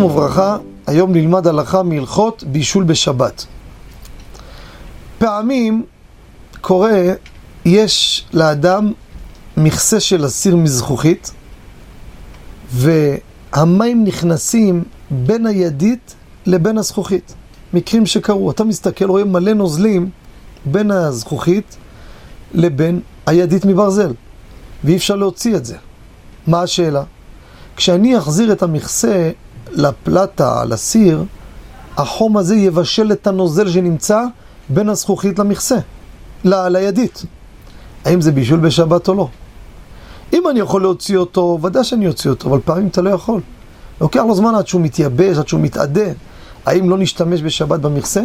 וברכה, היום נלמד הלכה מהלכות בישול בשבת. פעמים קורה, יש לאדם מכסה של אסיר מזכוכית, והמים נכנסים בין הידית לבין הזכוכית. מקרים שקרו, אתה מסתכל, רואה מלא נוזלים בין הזכוכית לבין הידית מברזל, ואי אפשר להוציא את זה. מה השאלה? כשאני אחזיר את המכסה לפלטה, לסיר, החום הזה יבשל את הנוזל שנמצא בין הזכוכית למכסה, ל- לידית. האם זה בישול בשבת או לא? אם אני יכול להוציא אותו, ודאי שאני אוציא אותו, אבל פעמים אתה לא יכול. לוקח לו זמן עד שהוא מתייבש, עד שהוא מתאדה. האם לא נשתמש בשבת במכסה?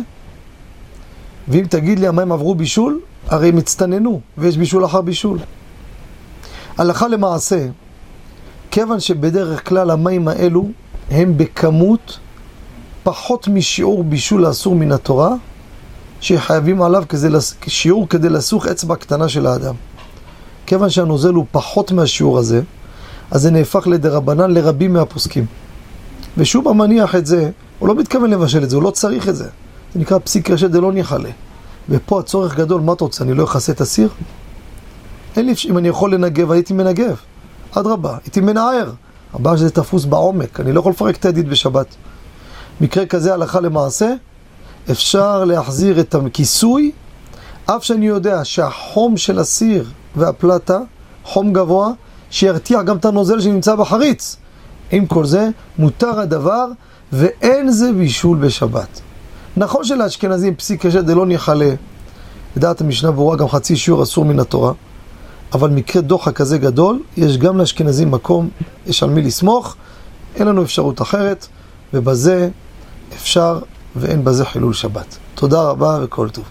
ואם תגיד לי המים עברו בישול, הרי הם הצטננו, ויש בישול אחר בישול. הלכה למעשה, כיוון שבדרך כלל המים האלו הם בכמות פחות משיעור בישול האסור מן התורה, שחייבים עליו כזה, שיעור כדי לסוך אצבע קטנה של האדם. כיוון שהנוזל הוא פחות מהשיעור הזה, אז זה נהפך לדרבנן לרבים מהפוסקים. ושוב המניח את זה, הוא לא מתכוון לבשל את זה, הוא לא צריך את זה. זה נקרא פסיק רשת דלא ניחלה. ופה הצורך גדול, מה אתה רוצה, אני לא אכסה את הסיר? אין לי, אם אני יכול לנגב, הייתי מנגב. אדרבה, הייתי מנער. הבעיה שזה תפוס בעומק, אני לא יכול לפרק את הידית בשבת. מקרה כזה, הלכה למעשה, אפשר להחזיר את הכיסוי, אף שאני יודע שהחום של הסיר והפלטה, חום גבוה, שירתיע גם את הנוזל שנמצא בחריץ. עם כל זה, מותר הדבר, ואין זה בישול בשבת. נכון שלאשכנזים פסיק קשה דלא ניחלה, לדעת המשנה ברורה גם חצי שיעור אסור מן התורה, אבל מקרה דוחק כזה גדול, יש גם לאשכנזים מקום, יש על מי לסמוך, אין לנו אפשרות אחרת, ובזה אפשר ואין בזה חילול שבת. תודה רבה וכל טוב.